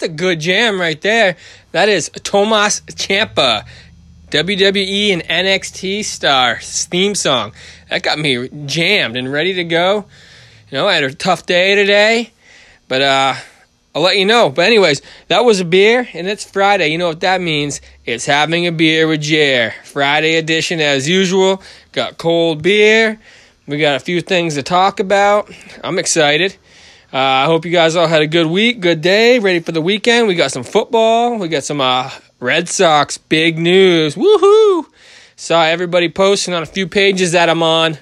That's a good jam right there. That is Tommaso Ciampa, WWE and NXT star theme song. That got me jammed and ready to go. You know, I had a tough day today, but uh, I'll let you know. But anyways, that was a beer, and it's Friday. You know what that means? It's having a beer with Jer. Friday edition as usual. Got cold beer. We got a few things to talk about. I'm excited. Uh, I hope you guys all had a good week, good day, ready for the weekend. We got some football. We got some uh, Red Sox big news. Woohoo! Saw everybody posting on a few pages that I'm on.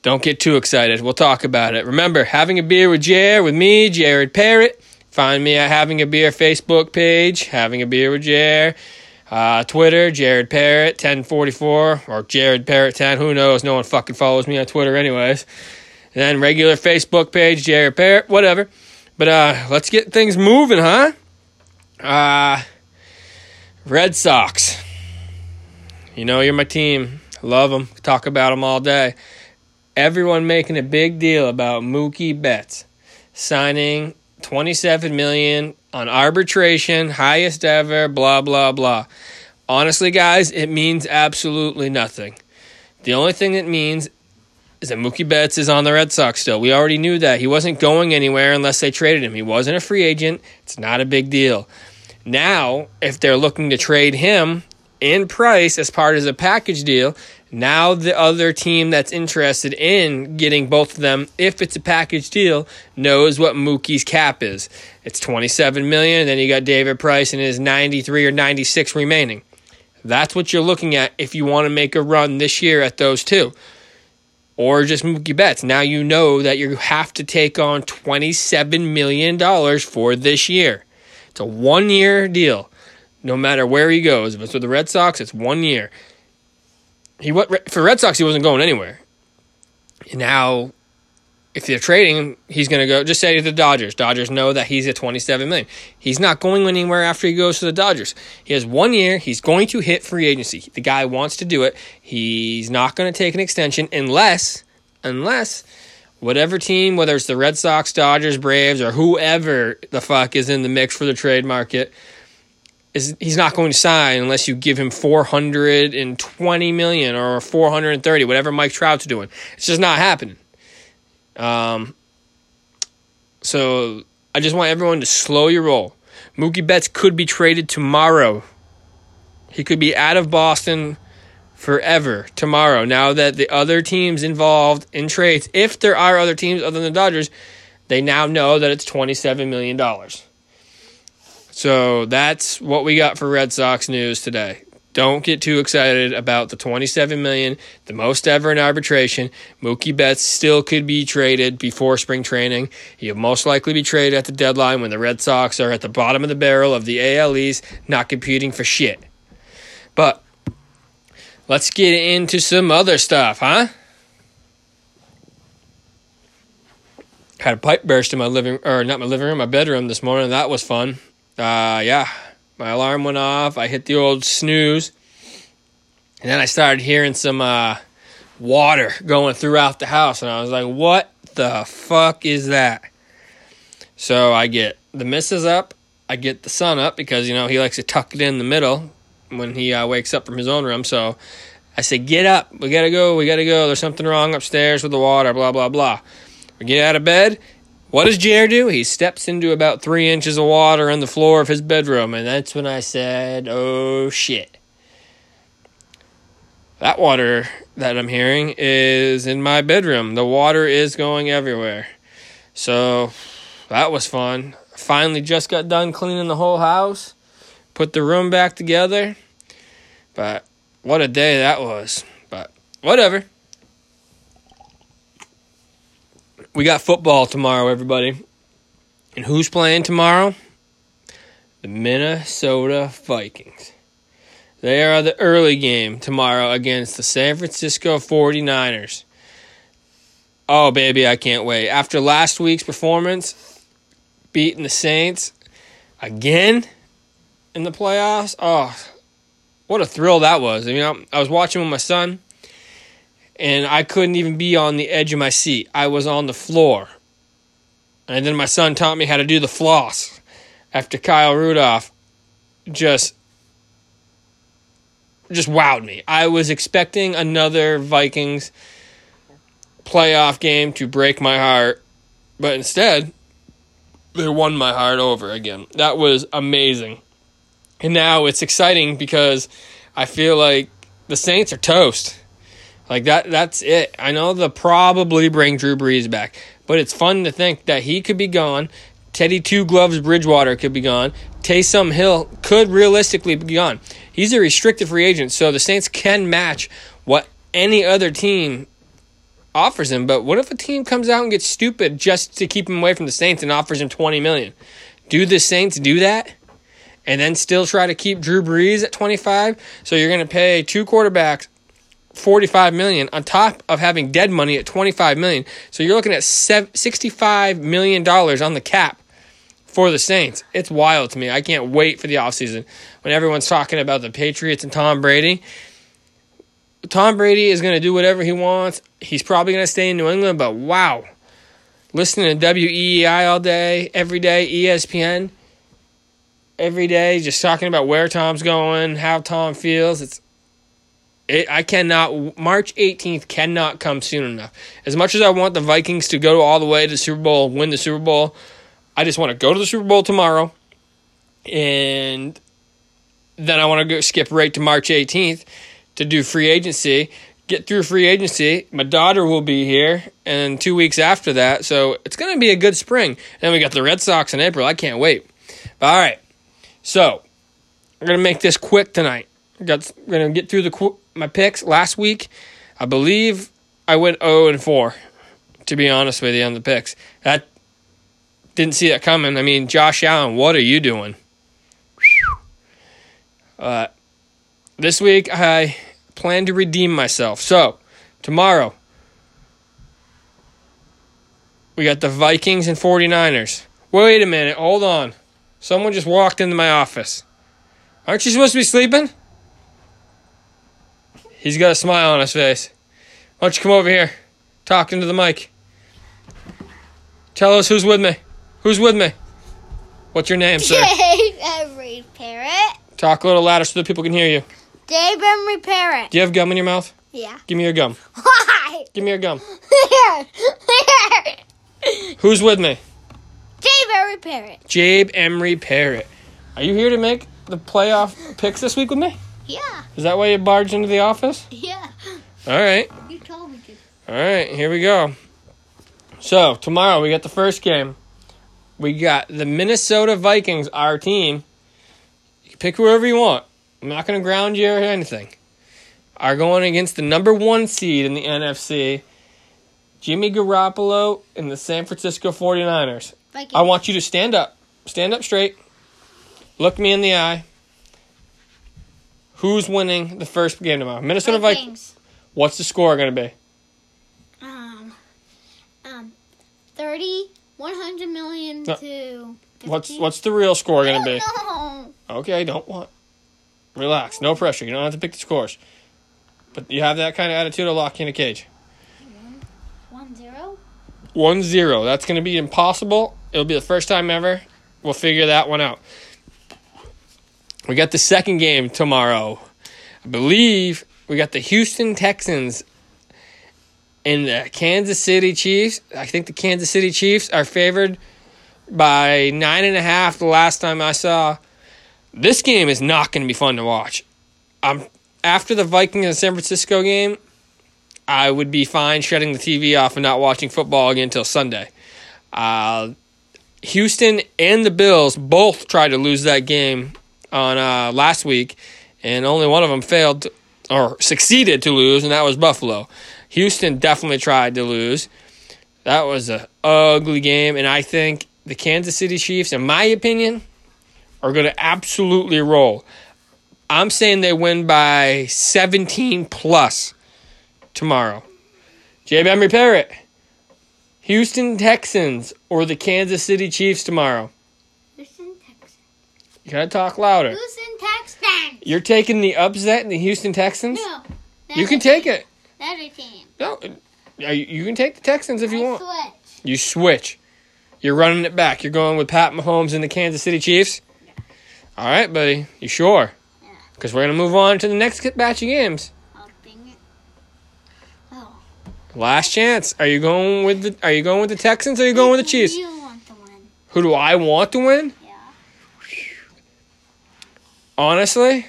Don't get too excited. We'll talk about it. Remember, having a beer with Jared, with me, Jared Parrott. Find me at Having a Beer Facebook page, Having a Beer with Jared. Uh, Twitter, Jared Parrott, 1044, or Jared Parrott 10. Who knows? No one fucking follows me on Twitter, anyways. Then regular Facebook page, Jared Parrott, whatever. But uh, let's get things moving, huh? Uh, Red Sox. You know, you're my team. Love them. Talk about them all day. Everyone making a big deal about Mookie Betts signing 27 million on arbitration, highest ever, blah blah blah. Honestly, guys, it means absolutely nothing. The only thing it means is that Mookie Betts is on the Red Sox still. We already knew that. He wasn't going anywhere unless they traded him. He wasn't a free agent. It's not a big deal. Now, if they're looking to trade him in price as part of a package deal, now the other team that's interested in getting both of them, if it's a package deal, knows what Mookie's cap is. It's 27 million, then you got David Price and his 93 or 96 remaining. That's what you're looking at if you want to make a run this year at those two. Or just Mookie Betts. Now you know that you have to take on $27 million for this year. It's a one year deal, no matter where he goes. If it's with the Red Sox, it's one year. He what for Red Sox, he wasn't going anywhere. Now, if they're trading he's going to go. Just say to the Dodgers. Dodgers know that he's at twenty seven million. He's not going anywhere after he goes to the Dodgers. He has one year. He's going to hit free agency. The guy wants to do it. He's not going to take an extension unless, unless whatever team, whether it's the Red Sox, Dodgers, Braves, or whoever the fuck is in the mix for the trade market, is he's not going to sign unless you give him 420 million or 430, whatever Mike Trout's doing. It's just not happening. Um, so I just want everyone to slow your roll. Mookie Betts could be traded tomorrow. He could be out of Boston forever tomorrow. Now that the other teams involved in trades, if there are other teams other than the Dodgers, they now know that it's $27 million. So that's what we got for Red Sox news today. Don't get too excited about the 27 million, the most ever in arbitration. Mookie Betts still could be traded before spring training. He'll most likely be traded at the deadline when the Red Sox are at the bottom of the barrel of the AL East, not competing for shit. But let's get into some other stuff, huh? Had a pipe burst in my living or not my living room, my bedroom this morning. That was fun. Uh yeah. My alarm went off. I hit the old snooze. And then I started hearing some uh, water going throughout the house and I was like, "What the fuck is that?" So I get the missus up, I get the son up because you know he likes to tuck it in the middle when he uh, wakes up from his own room. So I say, "Get up, we gotta go, we gotta go. There's something wrong upstairs with the water." Blah blah blah. We get out of bed. What does Jer do? He steps into about three inches of water on the floor of his bedroom, and that's when I said, "Oh shit." That water that I'm hearing is in my bedroom. The water is going everywhere. So that was fun. Finally, just got done cleaning the whole house, put the room back together. But what a day that was. But whatever. We got football tomorrow, everybody. And who's playing tomorrow? The Minnesota Vikings. They are the early game tomorrow against the San Francisco 49ers. Oh, baby, I can't wait. After last week's performance, beating the Saints again in the playoffs, oh, what a thrill that was. You know, I was watching with my son, and I couldn't even be on the edge of my seat. I was on the floor. And then my son taught me how to do the floss. after Kyle Rudolph just just wowed me. I was expecting another Vikings playoff game to break my heart, but instead they won my heart over again. That was amazing. And now it's exciting because I feel like the Saints are toast. Like that that's it. I know they'll probably bring Drew Brees back, but it's fun to think that he could be gone. Teddy Two Gloves Bridgewater could be gone. Taysom Hill could realistically be gone. He's a restricted free agent, so the Saints can match what any other team offers him. But what if a team comes out and gets stupid just to keep him away from the Saints and offers him twenty million? Do the Saints do that? And then still try to keep Drew Brees at twenty five? So you're gonna pay two quarterbacks 45 million on top of having dead money at 25 million. So you're looking at 65 million dollars on the cap for the Saints. It's wild to me. I can't wait for the offseason when everyone's talking about the Patriots and Tom Brady. Tom Brady is going to do whatever he wants. He's probably going to stay in New England, but wow. Listening to WEEI all day, every day, ESPN, every day, just talking about where Tom's going, how Tom feels. It's it, I cannot. March 18th cannot come soon enough. As much as I want the Vikings to go all the way to the Super Bowl, win the Super Bowl, I just want to go to the Super Bowl tomorrow, and then I want to go skip right to March 18th to do free agency. Get through free agency. My daughter will be here, and two weeks after that, so it's going to be a good spring. Then we got the Red Sox in April. I can't wait. But, all right, so I'm going to make this quick tonight. Got to get through the my picks last week. I believe I went 0 and 4. To be honest with you on the picks, that didn't see that coming. I mean, Josh Allen, what are you doing? Uh, this week I plan to redeem myself. So tomorrow we got the Vikings and 49ers. Wait a minute, hold on. Someone just walked into my office. Aren't you supposed to be sleeping? He's got a smile on his face. Why don't you come over here? Talking to the mic. Tell us who's with me. Who's with me? What's your name, sir? Jabe Emery Parrot. Talk a little louder so that people can hear you. Jabe Emery Parrot. Do you have gum in your mouth? Yeah. Give me your gum. Why? Give me your gum. Here. Here. Who's with me? Jabe Emery Parrot. Jabe Emery Parrot. Are you here to make the playoff picks this week with me? Yeah. Is that why you barged into the office? Yeah. All right. You told me to. All right, here we go. So, tomorrow we got the first game. We got the Minnesota Vikings, our team. You can pick whoever you want. I'm not going to ground you or anything. Are going against the number one seed in the NFC, Jimmy Garoppolo and the San Francisco 49ers. Vikings. I want you to stand up. Stand up straight. Look me in the eye. Who's winning the first game tomorrow? Minnesota Vikings. Vikings. What's the score going to be? Um, um, 30, 100 million No. to 50. What's what's the real score going to be? No. Okay, don't want. Relax, no pressure. You don't have to pick the scores. But you have that kind of attitude, I'll lock you in a cage. One zero. 1 0. That's going to be impossible. It'll be the first time ever. We'll figure that one out. We got the second game tomorrow. I believe we got the Houston Texans and the Kansas City Chiefs. I think the Kansas City Chiefs are favored by nine and a half the last time I saw. This game is not going to be fun to watch. Um, after the Vikings and San Francisco game, I would be fine shutting the TV off and not watching football again until Sunday. Uh, Houston and the Bills both tried to lose that game on uh, last week, and only one of them failed to, or succeeded to lose, and that was Buffalo. Houston definitely tried to lose. That was a ugly game, and I think the Kansas City Chiefs, in my opinion, are going to absolutely roll. I'm saying they win by 17 plus tomorrow. J. Emery Parrott, Houston Texans or the Kansas City Chiefs tomorrow. You gotta talk louder. Houston Texans. You're taking the upset in the Houston Texans? No. You can take it. Another team. No, you can take the Texans if you I want. switch. You switch. You're running it back. You're going with Pat Mahomes and the Kansas City Chiefs? Yeah. All right, buddy. You sure? Yeah. Because we're going to move on to the next batch of games. Oh. Oh. Last chance. Are you going with the Are you going with the Texans or are you going with the Chiefs? Who do you want to win? Who do I want to win? Honestly,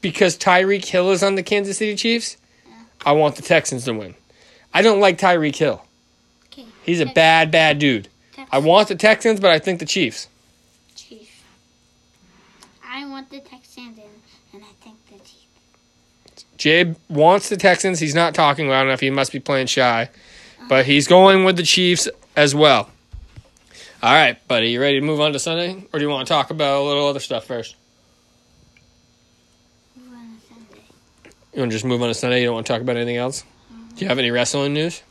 because Tyreek Hill is on the Kansas City Chiefs, I want the Texans to win. I don't like Tyreek Hill. Okay. He's a bad, bad dude. I want the Texans, but I think the Chiefs. Chiefs. I want the Texans and, and I think the Chiefs. Jabe wants the Texans. He's not talking loud enough. He must be playing shy. But he's going with the Chiefs as well. All right, buddy. You ready to move on to Sunday? Or do you want to talk about a little other stuff first? Who won Sunday? You want to just move on to Sunday? You don't want to talk about anything else? Do you have any wrestling news?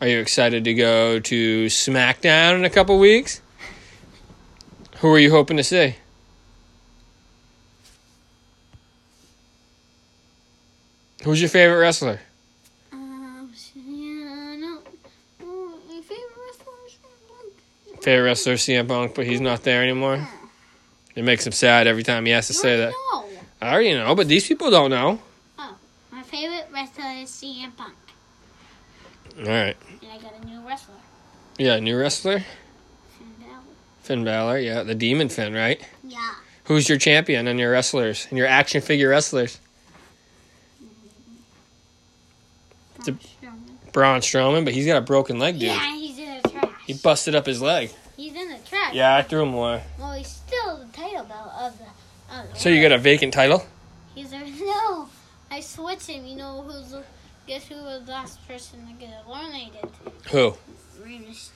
Are you excited to go to SmackDown in a couple weeks? Who are you hoping to see? Who's your favorite wrestler? Um, yeah, no. My favorite wrestler is Favorite wrestler CM Punk, but he's not there anymore. It makes him sad every time he has to say that. I already know, but these people don't know. Oh, my favorite wrestler is CM Punk. All right. And I got a new wrestler. Yeah, new wrestler? Finn Balor. Finn Balor, yeah, the Demon Finn, right? Yeah. Who's your champion and your wrestlers and your action figure wrestlers? Braun Strowman. Braun Strowman, but he's got a broken leg, dude. Yeah, he's in the trash. He busted up his leg. he's in the trash. Yeah, I threw him away. Well, he's still the title belt of the. So you got a vacant title? He's a no. I switched him. You know who's? Guess who was the last person to get eliminated? Who? Reyes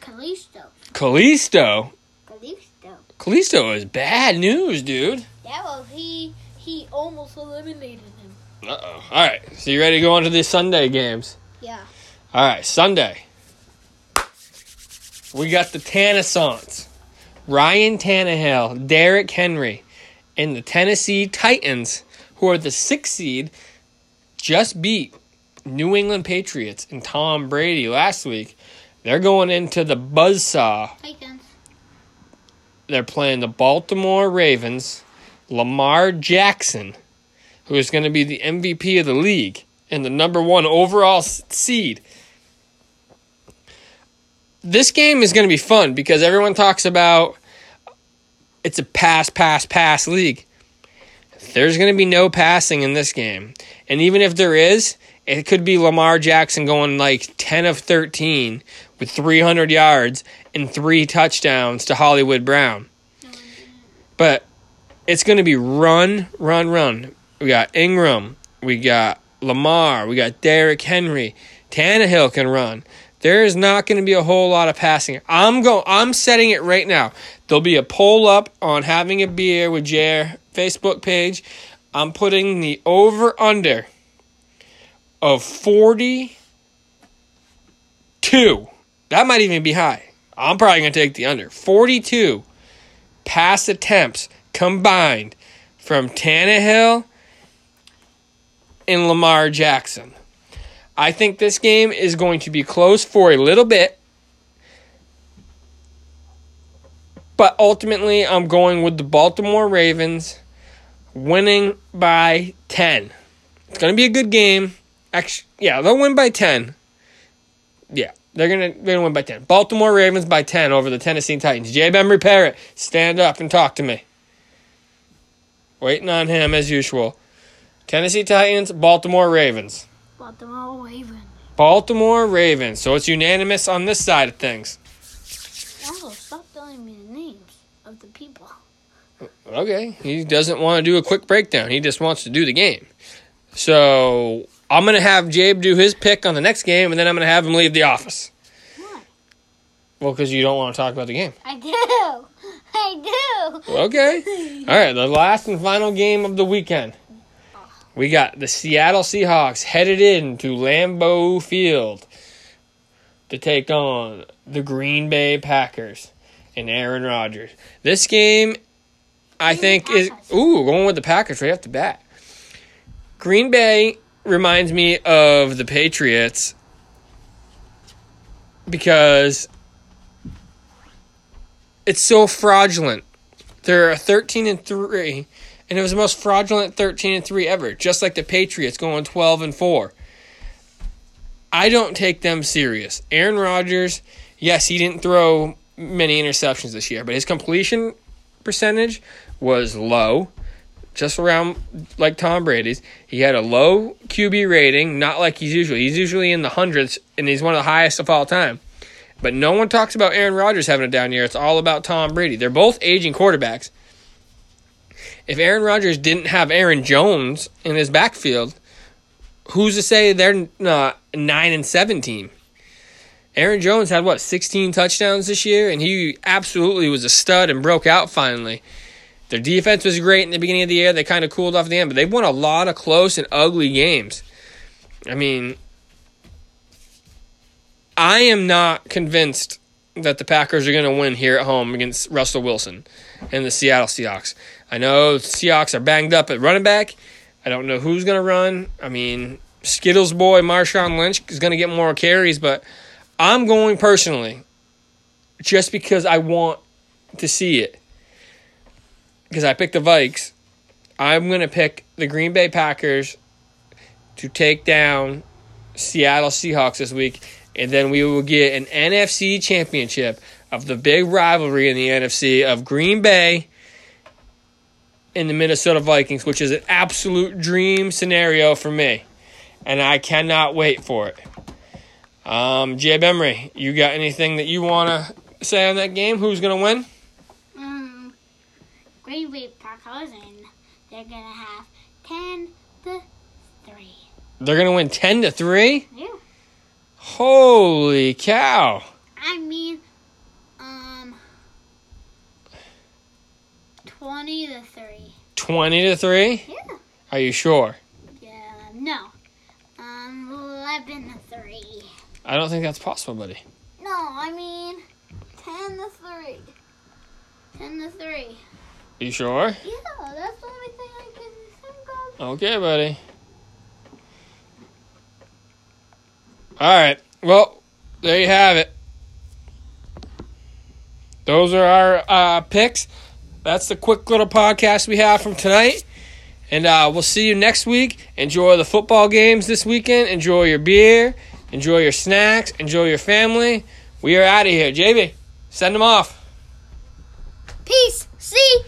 Kalisto. Kalisto. Kalisto. Kalisto is bad news, dude. Yeah, well, he he almost eliminated him. Uh oh. All right. So you ready to go on to the Sunday games? Yeah. All right, Sunday. We got the Tannissants. Ryan Tannehill, Derrick Henry, and the Tennessee Titans, who are the sixth seed, just beat New England Patriots and Tom Brady last week. They're going into the buzzsaw. Titans. They're playing the Baltimore Ravens, Lamar Jackson, who is going to be the MVP of the league and the number one overall seed. This game is going to be fun because everyone talks about it's a pass, pass, pass league. There's going to be no passing in this game. And even if there is, it could be Lamar Jackson going like 10 of 13 with 300 yards and three touchdowns to Hollywood Brown. But it's going to be run, run, run. We got Ingram, we got Lamar, we got Derrick Henry. Tannehill can run. There is not going to be a whole lot of passing. I'm going. I'm setting it right now. There'll be a poll up on having a beer with Jer Facebook page. I'm putting the over under of 42. That might even be high. I'm probably going to take the under. 42 pass attempts combined from Tannehill and Lamar Jackson. I think this game is going to be close for a little bit. But ultimately, I'm going with the Baltimore Ravens winning by 10. It's going to be a good game. Actually, yeah, they'll win by 10. Yeah, they're going to they're gonna win by 10. Baltimore Ravens by 10 over the Tennessee Titans. J. Emery Parrott, stand up and talk to me. Waiting on him as usual. Tennessee Titans, Baltimore Ravens. Baltimore Ravens. Baltimore Ravens. So it's unanimous on this side of things. Also, stop telling me the names of the people. Okay. He doesn't want to do a quick breakdown. He just wants to do the game. So I'm going to have Jabe do his pick on the next game, and then I'm going to have him leave the office. Why? Well, because you don't want to talk about the game. I do. I do. Okay. All right. The last and final game of the weekend. We got the Seattle Seahawks headed into Lambeau Field to take on the Green Bay Packers and Aaron Rodgers. This game, I think, is ooh going with the Packers right off the bat. Green Bay reminds me of the Patriots because it's so fraudulent. They're 13 and 3 and it was the most fraudulent 13 and 3 ever, just like the Patriots going 12 and 4. I don't take them serious. Aaron Rodgers, yes, he didn't throw many interceptions this year, but his completion percentage was low, just around like Tom Brady's. He had a low QB rating, not like he's usually. He's usually in the hundreds, and he's one of the highest of all time. But no one talks about Aaron Rodgers having a down year. It's all about Tom Brady. They're both aging quarterbacks. If Aaron Rodgers didn't have Aaron Jones in his backfield, who's to say they're not nine and seven team? Aaron Jones had what sixteen touchdowns this year, and he absolutely was a stud and broke out finally. Their defense was great in the beginning of the year. They kind of cooled off the end, but they won a lot of close and ugly games. I mean, I am not convinced that the Packers are going to win here at home against Russell Wilson and the Seattle Seahawks. I know Seahawks are banged up at running back. I don't know who's going to run. I mean, Skittles boy Marshawn Lynch is going to get more carries, but I'm going personally just because I want to see it. Because I picked the Vikes. I'm going to pick the Green Bay Packers to take down Seattle Seahawks this week and then we will get an NFC championship of the big rivalry in the NFC of Green Bay and the Minnesota Vikings, which is an absolute dream scenario for me. And I cannot wait for it. Um, Jay Emery, you got anything that you want to say on that game? Who's going to win? Um, Green Bay Packers, and they're gonna have ten to three. They're going to win 10 to 3? Yeah. Holy cow. I mean, um, twenty to three. 20 to 3? Yeah. Are you sure? Yeah. No. Um, eleven to three. I don't think that's possible, buddy. No, I mean, ten to three. Ten to three. You sure? Yeah, that's the only thing I can think of. Okay, buddy. All right. Well, there you have it. Those are our uh, picks. That's the quick little podcast we have from tonight. And uh, we'll see you next week. Enjoy the football games this weekend. Enjoy your beer. Enjoy your snacks. Enjoy your family. We are out of here. JB, send them off. Peace. See.